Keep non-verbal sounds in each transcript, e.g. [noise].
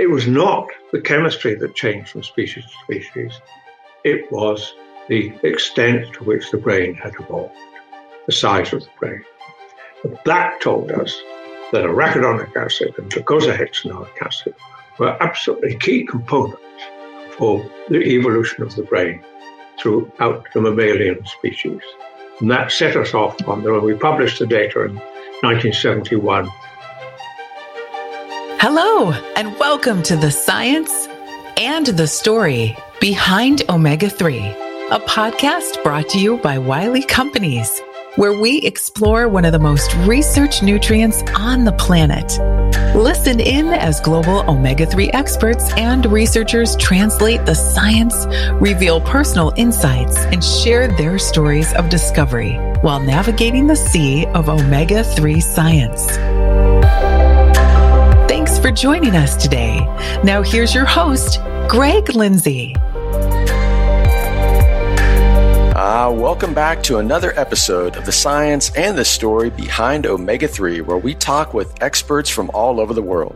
it was not the chemistry that changed from species to species, it was the extent to which the brain had evolved, the size of the brain. But Black told us that arachidonic acid and docosahexaenoic acid were absolutely key components for the evolution of the brain throughout the mammalian species. And that set us off on the, when we published the data in 1971. Hello, and welcome to the science and the story behind Omega 3, a podcast brought to you by Wiley Companies, where we explore one of the most researched nutrients on the planet. Listen in as global omega 3 experts and researchers translate the science, reveal personal insights, and share their stories of discovery while navigating the sea of omega 3 science for joining us today. Now, here's your host, Greg Lindsay. Uh, welcome back to another episode of the science and the story behind omega 3, where we talk with experts from all over the world.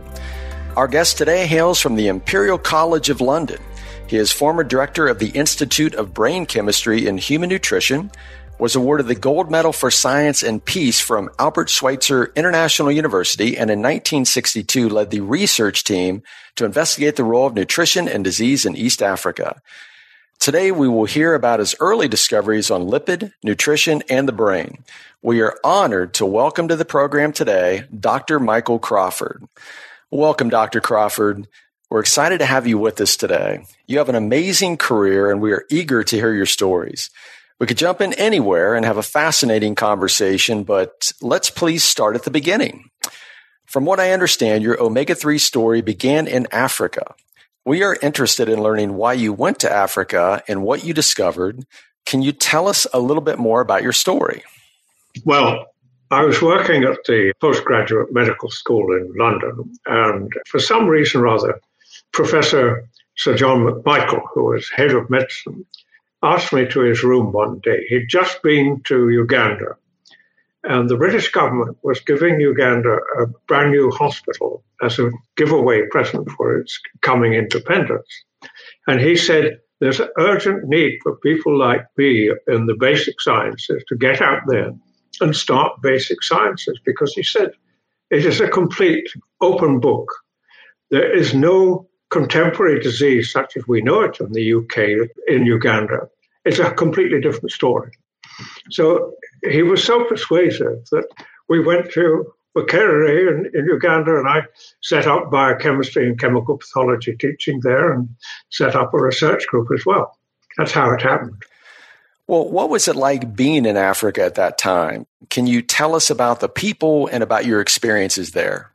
Our guest today hails from the Imperial College of London. He is former director of the Institute of Brain Chemistry and Human Nutrition was awarded the gold medal for science and peace from Albert Schweitzer International University and in 1962 led the research team to investigate the role of nutrition and disease in East Africa. Today we will hear about his early discoveries on lipid, nutrition, and the brain. We are honored to welcome to the program today Dr. Michael Crawford. Welcome, Dr. Crawford. We're excited to have you with us today. You have an amazing career and we are eager to hear your stories. We could jump in anywhere and have a fascinating conversation, but let's please start at the beginning. From what I understand, your omega 3 story began in Africa. We are interested in learning why you went to Africa and what you discovered. Can you tell us a little bit more about your story? Well, I was working at the postgraduate medical school in London, and for some reason or other, Professor Sir John McMichael, who was head of medicine, asked me to his room one day. He'd just been to Uganda, and the British government was giving Uganda a brand new hospital as a giveaway present for its coming independence. And he said, There's an urgent need for people like me in the basic sciences to get out there and start basic sciences because he said it is a complete open book. There is no contemporary disease such as we know it in the UK, in Uganda, it's a completely different story. So he was so persuasive that we went to Makerere in, in Uganda and I set up biochemistry and chemical pathology teaching there and set up a research group as well. That's how it happened. Well, what was it like being in Africa at that time? Can you tell us about the people and about your experiences there?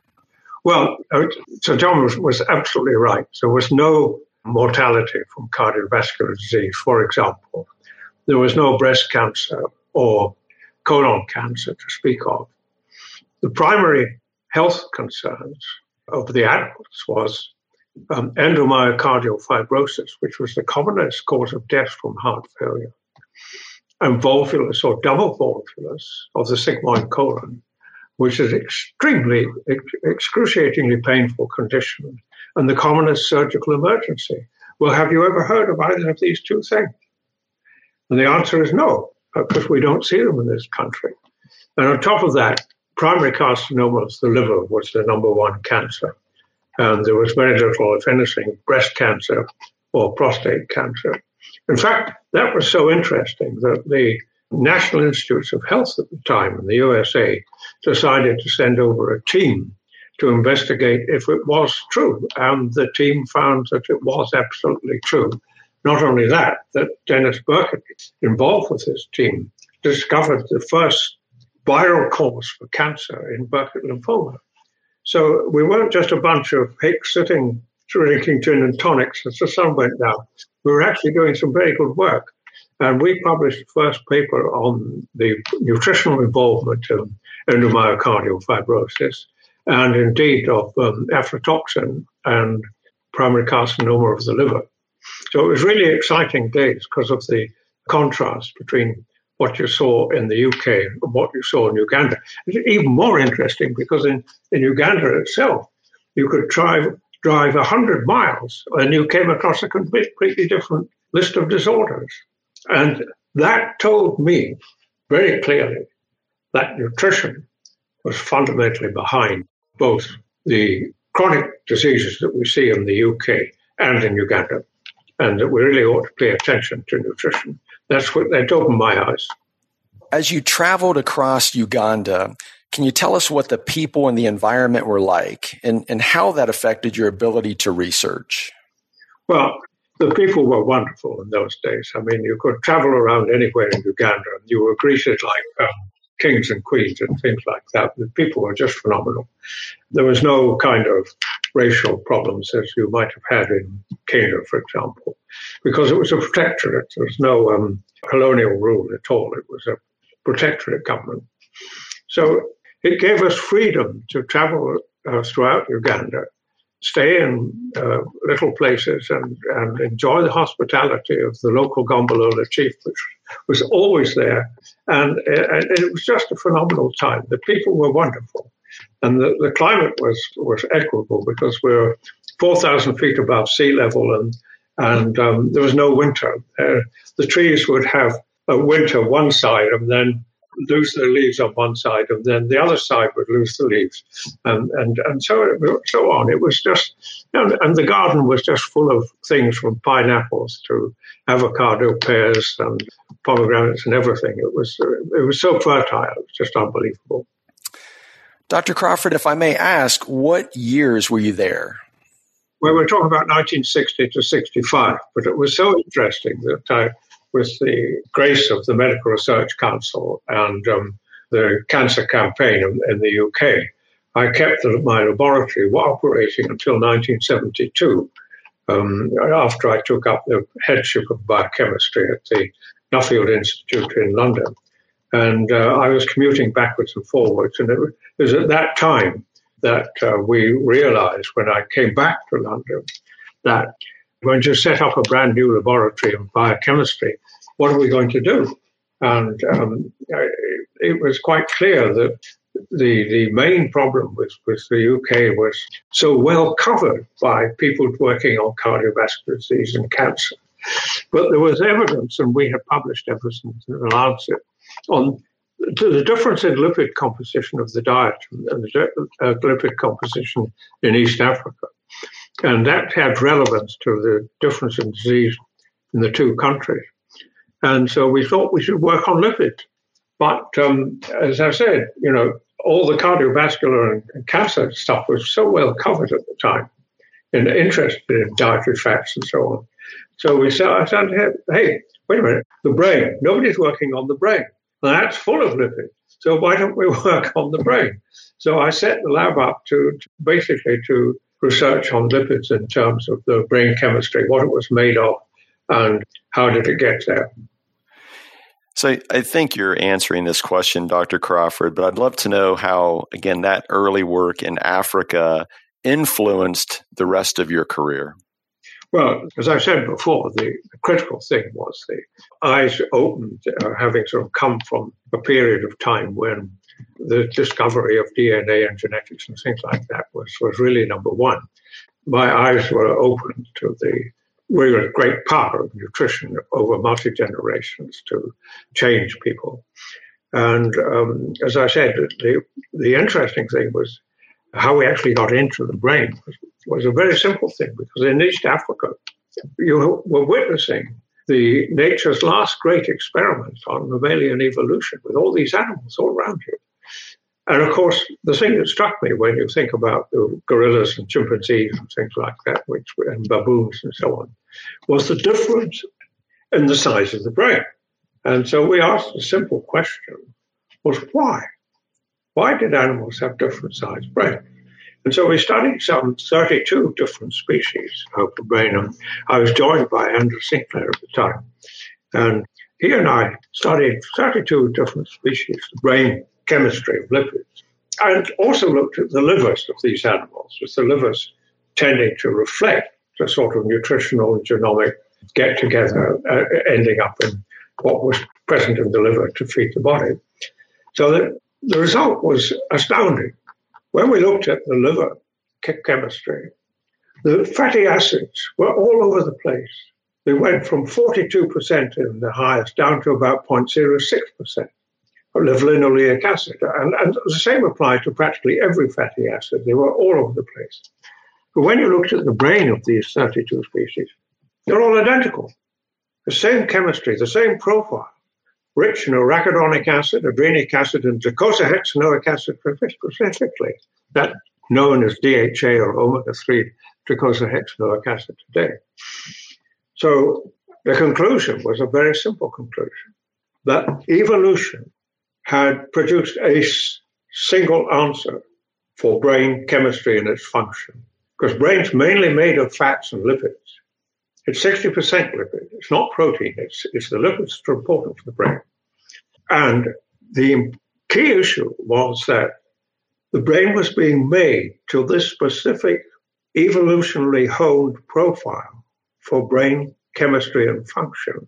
Well, uh, so John was, was absolutely right. There was no mortality from cardiovascular disease, for example. There was no breast cancer or colon cancer to speak of. The primary health concerns of the adults was um, endomyocardial fibrosis, which was the commonest cause of death from heart failure, and volvulus or double volvulus of the sigmoid colon, which is extremely, excruciatingly painful condition and the commonest surgical emergency. Well, have you ever heard of either of these two things? And the answer is no, because we don't see them in this country. And on top of that, primary carcinoma of the liver was the number one cancer. And there was very little, if anything, breast cancer or prostate cancer. In fact, that was so interesting that the National Institutes of Health at the time in the USA decided to send over a team to investigate if it was true. And the team found that it was absolutely true. Not only that, that Dennis Burkitt, involved with his team, discovered the first viral cause for cancer in Burkitt lymphoma. So we weren't just a bunch of hicks sitting drinking gin and tonics as the sun went down. We were actually doing some very good work. And we published the first paper on the nutritional involvement of endomyocardial fibrosis and indeed of um, aflatoxin and primary carcinoma of the liver. So it was really exciting days because of the contrast between what you saw in the UK and what you saw in Uganda. It's even more interesting because in, in Uganda itself, you could try drive 100 miles and you came across a completely different list of disorders. And that told me very clearly that nutrition was fundamentally behind both the chronic diseases that we see in the UK and in Uganda, and that we really ought to pay attention to nutrition. That's what that opened my eyes. As you traveled across Uganda, can you tell us what the people and the environment were like and, and how that affected your ability to research? Well, the people were wonderful in those days. I mean, you could travel around anywhere in Uganda and you were greeted like um, kings and queens and things like that. The people were just phenomenal. There was no kind of racial problems as you might have had in Kenya, for example, because it was a protectorate. There was no um, colonial rule at all. It was a protectorate government. So it gave us freedom to travel uh, throughout Uganda, stay in uh, little places, and, and enjoy the hospitality of the local Gombolola chief, which was always there. And, and it was just a phenomenal time. The people were wonderful. And the, the climate was, was equable because we we're 4,000 feet above sea level and, and um, there was no winter. Uh, the trees would have a winter one side and then lose their leaves on one side, and then the other side would lose the leaves, and and and so so on. It was just, and, and the garden was just full of things from pineapples to avocado, pears, and pomegranates, and everything. It was it was so fertile, it was just unbelievable. Dr. Crawford, if I may ask, what years were you there? Well, we're talking about 1960 to 65, but it was so interesting that I with the grace of the Medical Research Council and um, the cancer campaign in, in the UK, I kept the, my laboratory operating until 1972, um, after I took up the headship of biochemistry at the Nuffield Institute in London. And uh, I was commuting backwards and forwards. And it was at that time that uh, we realized when I came back to London that when you set up a brand new laboratory of biochemistry. What are we going to do? And um, it was quite clear that the the main problem with, with the UK was so well covered by people working on cardiovascular disease and cancer. But there was evidence, and we had published evidence in the Lancet, on the difference in lipid composition of the diet and the uh, lipid composition in East Africa. And that had relevance to the difference in disease in the two countries. And so we thought we should work on lipids. But um, as I said, you know, all the cardiovascular and cancer stuff was so well covered at the time and interested in dietary fats and so on. So we said, I said, hey, wait a minute, the brain, nobody's working on the brain. That's full of lipids. So why don't we [laughs] work on the brain? So I set the lab up to, to basically to research on lipids in terms of the brain chemistry, what it was made of, and how did it get there. So I think you're answering this question, Dr. Crawford, but I'd love to know how, again, that early work in Africa influenced the rest of your career. Well, as I said before, the, the critical thing was the eyes opened, uh, having sort of come from a period of time when the discovery of DNA and genetics and things like that was, was really number one. My eyes were opened to the real great power of nutrition over multi generations to change people. And um, as I said, the, the interesting thing was how we actually got into the brain was, was a very simple thing because in East Africa, you were witnessing the nature's last great experiment on mammalian evolution with all these animals all around you. And of course, the thing that struck me when you think about the gorillas and chimpanzees and things like that, which and baboons and so on, was the difference in the size of the brain. And so we asked a simple question: was why? Why did animals have different sized brains? And so we studied some 32 different species of brain. And I was joined by Andrew Sinclair at the time. And he and I studied 32 different species of brain chemistry of lipids, and also looked at the livers of these animals, with the livers tending to reflect the sort of nutritional and genomic get together, uh, ending up in what was present in the liver to feed the body. So the, the result was astounding. When we looked at the liver chemistry, the fatty acids were all over the place. They went from 42% in the highest down to about 0.06% of linoleic acid. And, and the same applied to practically every fatty acid. They were all over the place. But when you looked at the brain of these 32 species, they're all identical. The same chemistry, the same profile, rich in arachidonic acid, adrenic acid, and docosahexaenoic acid specifically, that known as DHA or omega 3 docosahexaenoic acid today. So the conclusion was a very simple conclusion that evolution had produced a single answer for brain chemistry and its function. Because brain's mainly made of fats and lipids. It's 60% lipid. It's not protein. It's, it's the lipids that are important for the brain. And the key issue was that the brain was being made to this specific evolutionarily honed profile for brain chemistry and function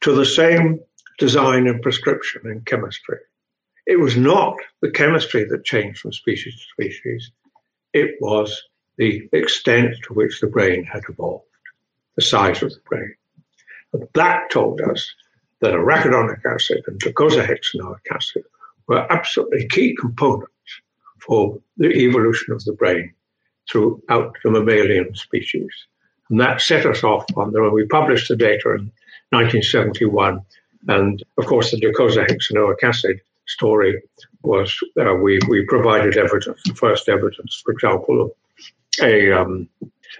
to the same design and prescription in chemistry. It was not the chemistry that changed from species to species. It was the extent to which the brain had evolved, the size of the brain. And that told us that arachidonic acid and docosahexaenoic acid were absolutely key components for the evolution of the brain throughout the mammalian species. And that set us off on the, when we published the data in 1971. And of course, the docosahexaenoic acid story was uh, we, we provided evidence, the first evidence, for example, of a um,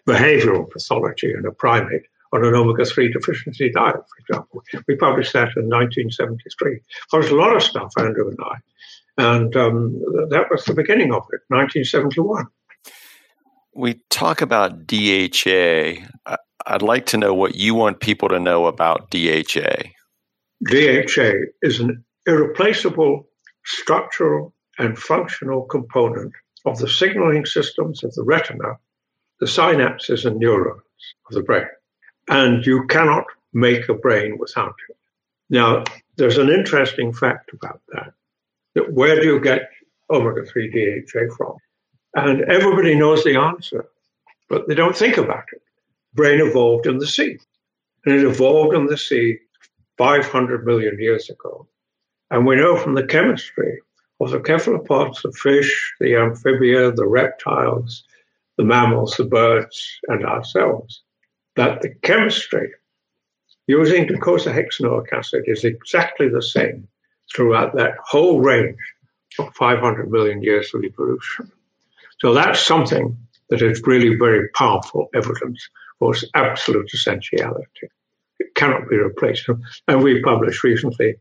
behavioral pathology in a primate on an omega 3 deficiency diet, for example. We published that in 1973. There was a lot of stuff, Andrew and I. And um, that was the beginning of it, 1971. We talk about DHA. I'd like to know what you want people to know about DHA. DHA is an irreplaceable structural and functional component of the signaling systems of the retina, the synapses and neurons of the brain. And you cannot make a brain without it. Now, there's an interesting fact about that. That where do you get omega 3 DHA from? And everybody knows the answer, but they don't think about it. Brain evolved in the sea. And it evolved in the sea 500 million years ago. And we know from the chemistry of the cephalopods, the fish, the amphibia, the reptiles, the mammals, the birds, and ourselves, that the chemistry using docosahexaenoic acid is exactly the same throughout that whole range of 500 million years of evolution. So that's something that is really very powerful evidence for its absolute essentiality. Cannot be replaced. And we published recently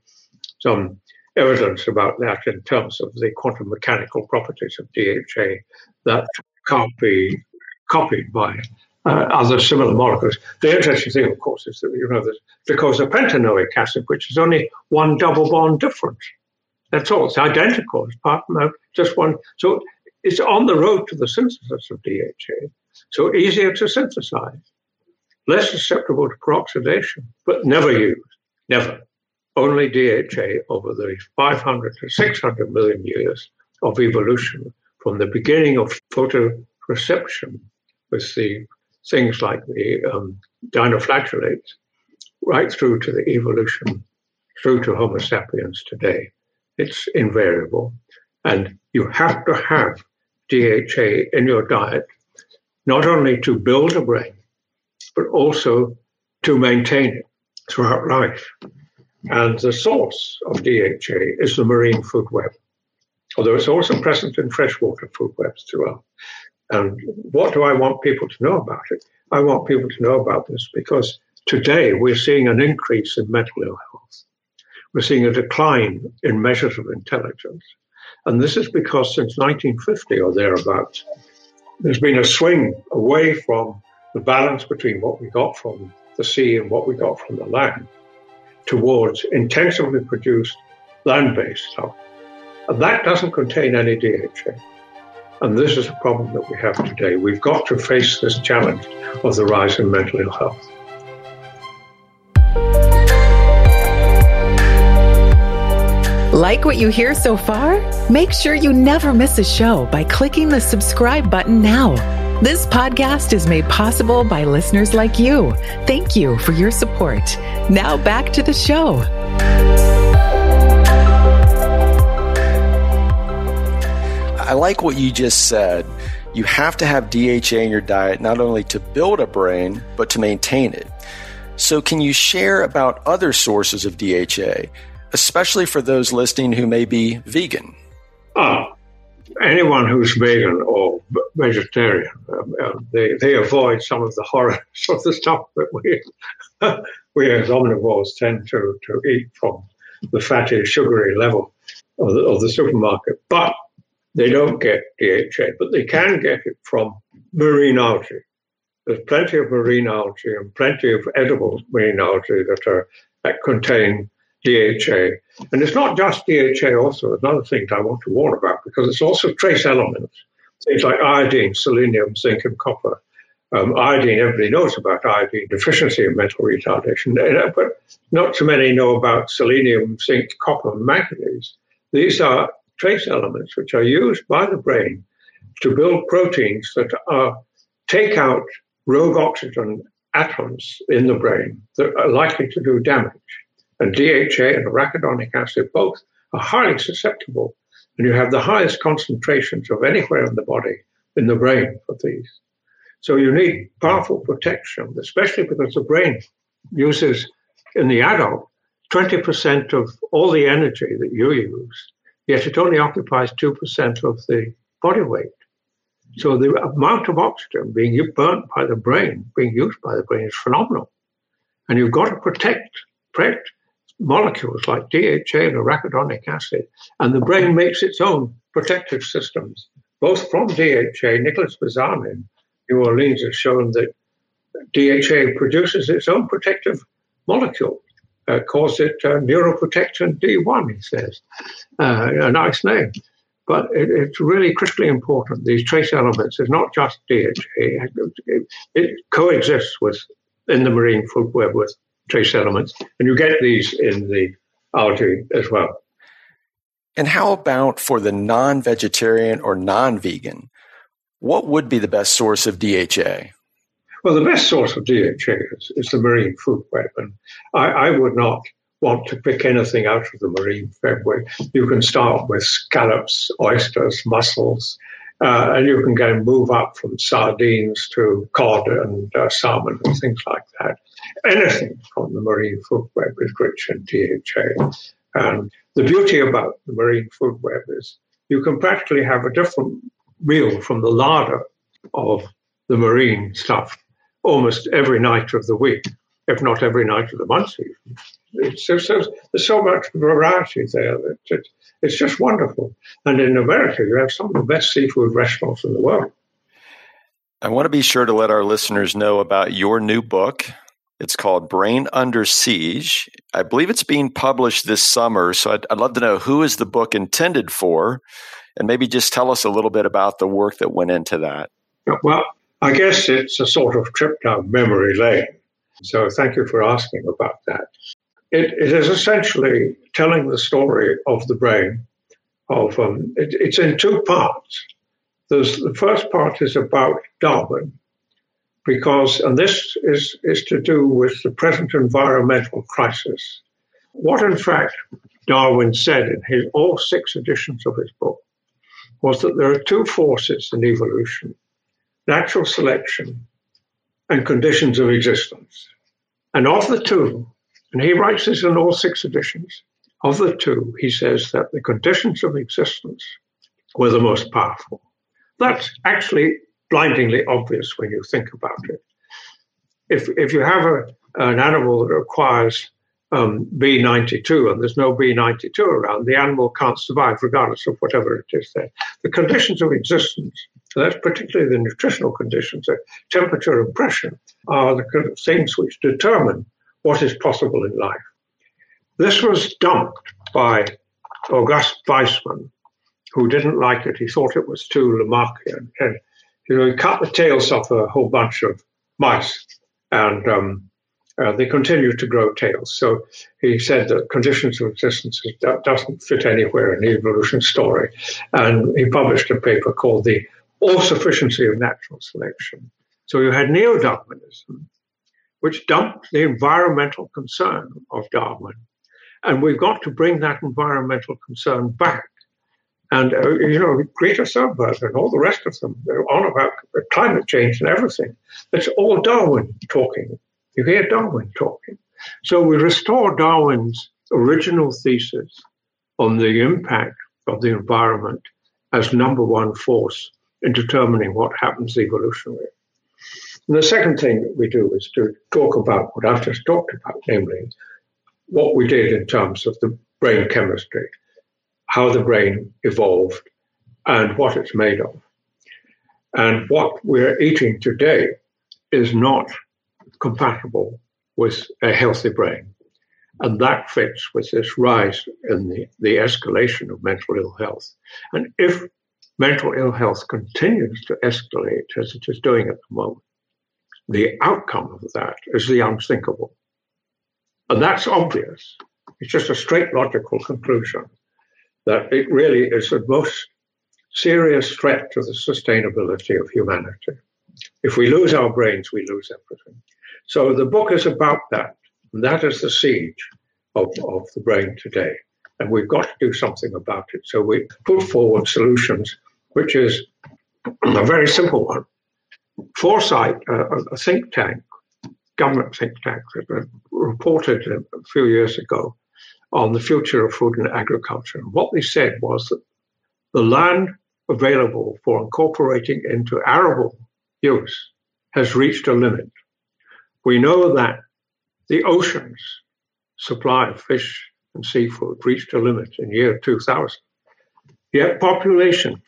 some evidence about that in terms of the quantum mechanical properties of DHA that can't be copied by uh, other similar molecules. The interesting thing, of course, is that you know that docosapentaenoic acid, which is only one double bond difference. That's all. It's identical. It's part of just one. So it's on the road to the synthesis of DHA. So easier to synthesize, less susceptible to peroxidation, but never used. Never only DHA over the 500 to 600 million years of evolution from the beginning of photoreception with the things like the um, dinoflagellates right through to the evolution through to Homo sapiens today. It's invariable. And you have to have DHA in your diet, not only to build a brain, but also to maintain it throughout life. And the source of DHA is the marine food web, although it's also present in freshwater food webs throughout. And what do I want people to know about it? I want people to know about this because today we're seeing an increase in mental ill health. We're seeing a decline in measures of intelligence. And this is because since 1950 or thereabouts, there's been a swing away from the balance between what we got from the sea and what we got from the land towards intensively produced land based stuff. And that doesn't contain any DHA. And this is a problem that we have today. We've got to face this challenge of the rise in mental ill health. Like what you hear so far? Make sure you never miss a show by clicking the subscribe button now. This podcast is made possible by listeners like you. Thank you for your support. Now back to the show. I like what you just said. You have to have DHA in your diet not only to build a brain, but to maintain it. So, can you share about other sources of DHA, especially for those listening who may be vegan? Ah, anyone who's vegan or vegetarian, um, uh, they, they avoid some of the horrors [laughs] of the stuff that we, [laughs] we as omnivores tend to, to eat from the fatty, sugary level of the, of the supermarket. But they don't get DHA, but they can get it from marine algae. There's plenty of marine algae and plenty of edible marine algae that are that contain DHA. And it's not just DHA also, another thing I want to warn about, because it's also trace elements, things like iodine, selenium, zinc, and copper. Um, iodine, everybody knows about iodine deficiency and mental retardation, but not too many know about selenium, zinc, copper, and manganese. These are trace elements which are used by the brain to build proteins that are, take out rogue oxygen atoms in the brain that are likely to do damage and DHA and arachidonic acid both are highly susceptible. And you have the highest concentrations of anywhere in the body in the brain for these. So you need powerful protection, especially because the brain uses in the adult 20% of all the energy that you use, yet it only occupies 2% of the body weight. So the amount of oxygen being burnt by the brain, being used by the brain is phenomenal. And you've got to protect, protect molecules like DHA and arachidonic acid, and the brain makes its own protective systems, both from DHA. Nicholas Bazan in New Orleans has shown that DHA produces its own protective molecule. Uh, calls it uh, neuroprotectin D1, he says. Uh, a nice name. But it, it's really critically important. These trace elements is not just DHA. It, it coexists with in the marine food web with trace elements, and you get these in the algae as well. And how about for the non vegetarian or non vegan? What would be the best source of DHA? Well, the best source of DHA is, is the marine food web. And I, I, would not want to pick anything out of the marine food web. You can start with scallops, oysters, mussels, uh, and you can go move up from sardines to cod and uh, salmon and things like that. Anything from the marine food web is rich in DHA. And the beauty about the marine food web is you can practically have a different meal from the larder of the marine stuff almost every night of the week, if not every night of the month even. It's, there's so much variety there that it, it's just wonderful. And in America, you have some of the best seafood restaurants in the world. I want to be sure to let our listeners know about your new book. It's called Brain Under Siege. I believe it's being published this summer. So I'd, I'd love to know who is the book intended for, and maybe just tell us a little bit about the work that went into that. Well, I guess it's a sort of trip down memory lane. So thank you for asking about that. It, it is essentially telling the story of the brain. Of um, it, it's in two parts. There's, the first part is about Darwin, because and this is is to do with the present environmental crisis. What in fact Darwin said in his all six editions of his book was that there are two forces in evolution: natural selection and conditions of existence. And of the two, and he writes this in all six editions. Of the two, he says that the conditions of existence were the most powerful. That's actually blindingly obvious when you think about it. If, if you have a, an animal that requires um, B92 and there's no B92 around, the animal can't survive regardless of whatever it is there. The conditions of existence, that's particularly the nutritional conditions, the temperature and pressure, are the things which determine what is possible in life. This was dumped by August Weismann, who didn't like it. He thought it was too Lamarckian. And you know, he cut the tails off a whole bunch of mice, and um, uh, they continued to grow tails. So he said that conditions of existence doesn't fit anywhere in the evolution story. And he published a paper called The all sufficiency of natural selection. So you had neo Darwinism, which dumped the environmental concern of Darwin. And we've got to bring that environmental concern back. And, uh, you know, Greta Thunberg and all the rest of them, they're on about climate change and everything. It's all Darwin talking. You hear Darwin talking. So we restore Darwin's original thesis on the impact of the environment as number one force in determining what happens evolutionarily. And the second thing that we do is to talk about what I've just talked about, namely what we did in terms of the brain chemistry, how the brain evolved, and what it's made of. And what we're eating today is not compatible with a healthy brain. And that fits with this rise in the, the escalation of mental ill health. And if mental ill health continues to escalate as it is doing at the moment, the outcome of that is the unthinkable. And that's obvious. It's just a straight logical conclusion that it really is the most serious threat to the sustainability of humanity. If we lose our brains, we lose everything. So the book is about that. And that is the siege of, of the brain today. And we've got to do something about it. So we put forward solutions, which is a very simple one. Foresight, uh, a think tank, government think tank, reported a few years ago on the future of food and agriculture. And what they said was that the land available for incorporating into arable use has reached a limit. We know that the ocean's supply of fish and seafood reached a limit in year 2000. Yet population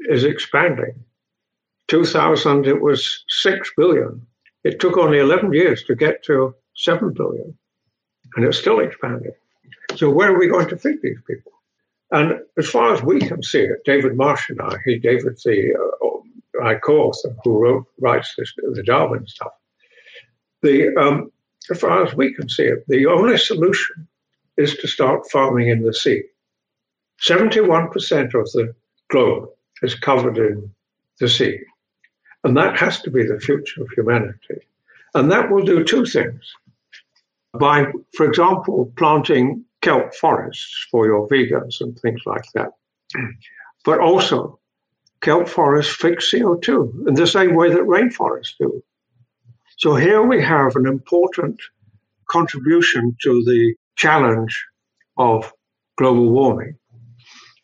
is expanding. 2000, it was 6 billion. It took only 11 years to get to 7 billion, and it's still expanding. So, where are we going to feed these people? And as far as we can see it, David Marsh and I, he, David, the uh, I co-author who wrote, writes this, the Darwin stuff, the, um, as far as we can see it, the only solution is to start farming in the sea. 71% of the globe is covered in the sea. And that has to be the future of humanity. And that will do two things. By, for example, planting kelp forests for your vegans and things like that. [clears throat] But also, kelp forests fix CO2 in the same way that rainforests do. So here we have an important contribution to the challenge of global warming.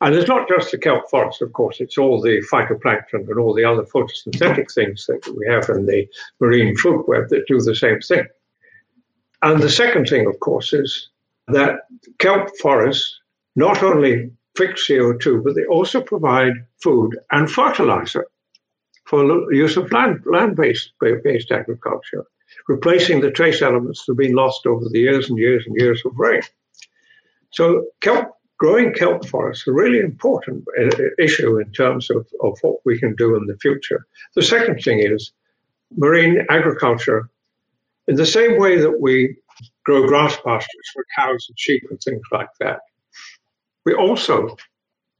And it's not just the kelp forest, of course, it's all the phytoplankton and all the other photosynthetic things that we have in the marine food web that do the same thing. And the second thing, of course, is that kelp forests not only fix CO2, but they also provide food and fertilizer for use of land, land-based based agriculture, replacing the trace elements that have been lost over the years and years and years of rain. So kelp, growing kelp forests is a really important uh, issue in terms of, of what we can do in the future. The second thing is marine agriculture. In the same way that we grow grass pastures for cows and sheep and things like that, we also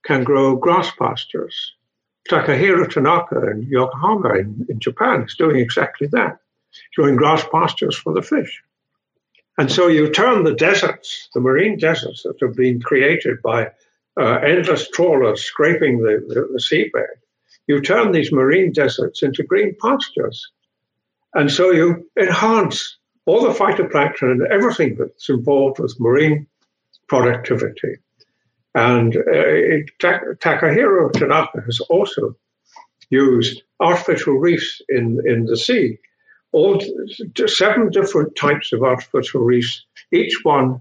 can grow grass pastures Takahiro Tanaka in Yokohama in, in Japan is doing exactly that, growing grass pastures for the fish. And so you turn the deserts, the marine deserts that have been created by uh, endless trawlers scraping the, the, the seabed, you turn these marine deserts into green pastures. And so you enhance all the phytoplankton and everything that's involved with marine productivity. And uh, Takahiro Tanaka has also used artificial reefs in, in the sea, all seven different types of artificial reefs, each one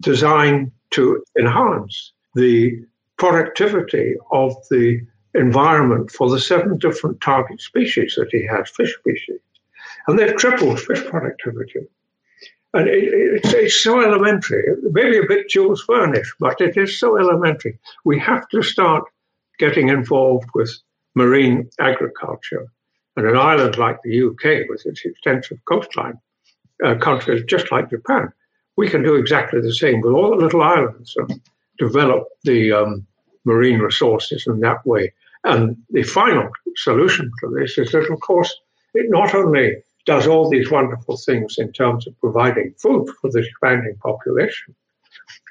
designed to enhance the productivity of the environment for the seven different target species that he has, fish species. And they've tripled fish productivity. And it, it's, it's so elementary, maybe a bit Jules Verne-ish, but it is so elementary. We have to start getting involved with marine agriculture. And an island like the UK, with its extensive coastline, uh, countries just like Japan, we can do exactly the same with all the little islands and develop the um, marine resources in that way. And the final solution to this is that, of course, it not only does all these wonderful things in terms of providing food for the expanding population,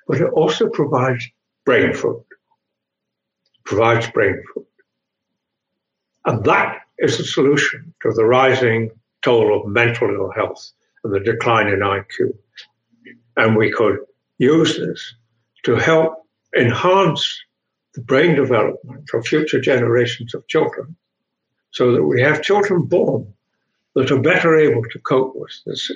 but it also provides brain food, provides brain food. And that is a solution to the rising toll of mental ill health and the decline in IQ. And we could use this to help enhance the brain development for future generations of children so that we have children born that are better able to cope with this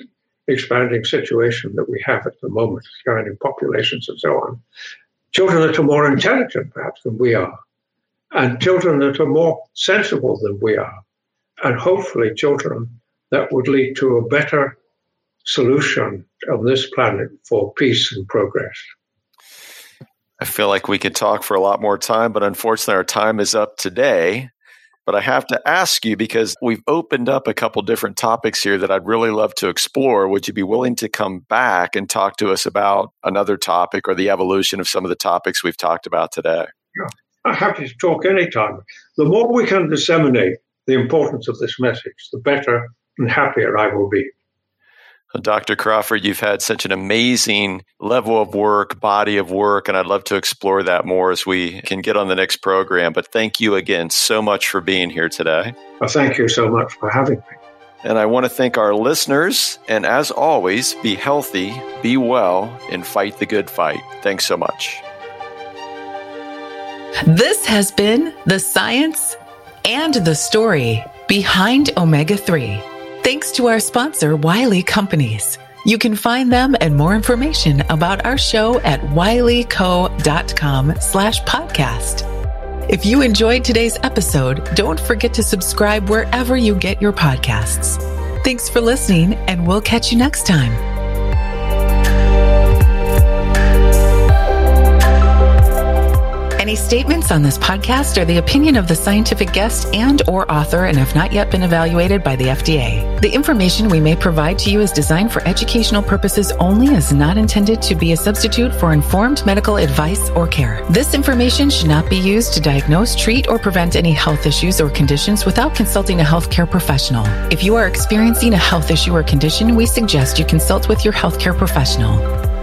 expanding situation that we have at the moment, expanding populations and so on. Children that are more intelligent, perhaps, than we are, and children that are more sensible than we are, and hopefully children that would lead to a better solution on this planet for peace and progress. I feel like we could talk for a lot more time, but unfortunately, our time is up today. But I have to ask you because we've opened up a couple different topics here that I'd really love to explore. Would you be willing to come back and talk to us about another topic or the evolution of some of the topics we've talked about today? Yeah, I'm happy to talk anytime. The more we can disseminate the importance of this message, the better and happier I will be. Dr. Crawford, you've had such an amazing level of work, body of work, and I'd love to explore that more as we can get on the next program. But thank you again so much for being here today. Well, thank you so much for having me. And I want to thank our listeners. And as always, be healthy, be well, and fight the good fight. Thanks so much. This has been the science and the story behind Omega 3. Thanks to our sponsor, Wiley Companies. You can find them and more information about our show at wileyco.com slash podcast. If you enjoyed today's episode, don't forget to subscribe wherever you get your podcasts. Thanks for listening, and we'll catch you next time. Any statements on this podcast are the opinion of the scientific guest and or author and have not yet been evaluated by the FDA. The information we may provide to you is designed for educational purposes only and is not intended to be a substitute for informed medical advice or care. This information should not be used to diagnose, treat, or prevent any health issues or conditions without consulting a healthcare professional. If you are experiencing a health issue or condition, we suggest you consult with your healthcare professional.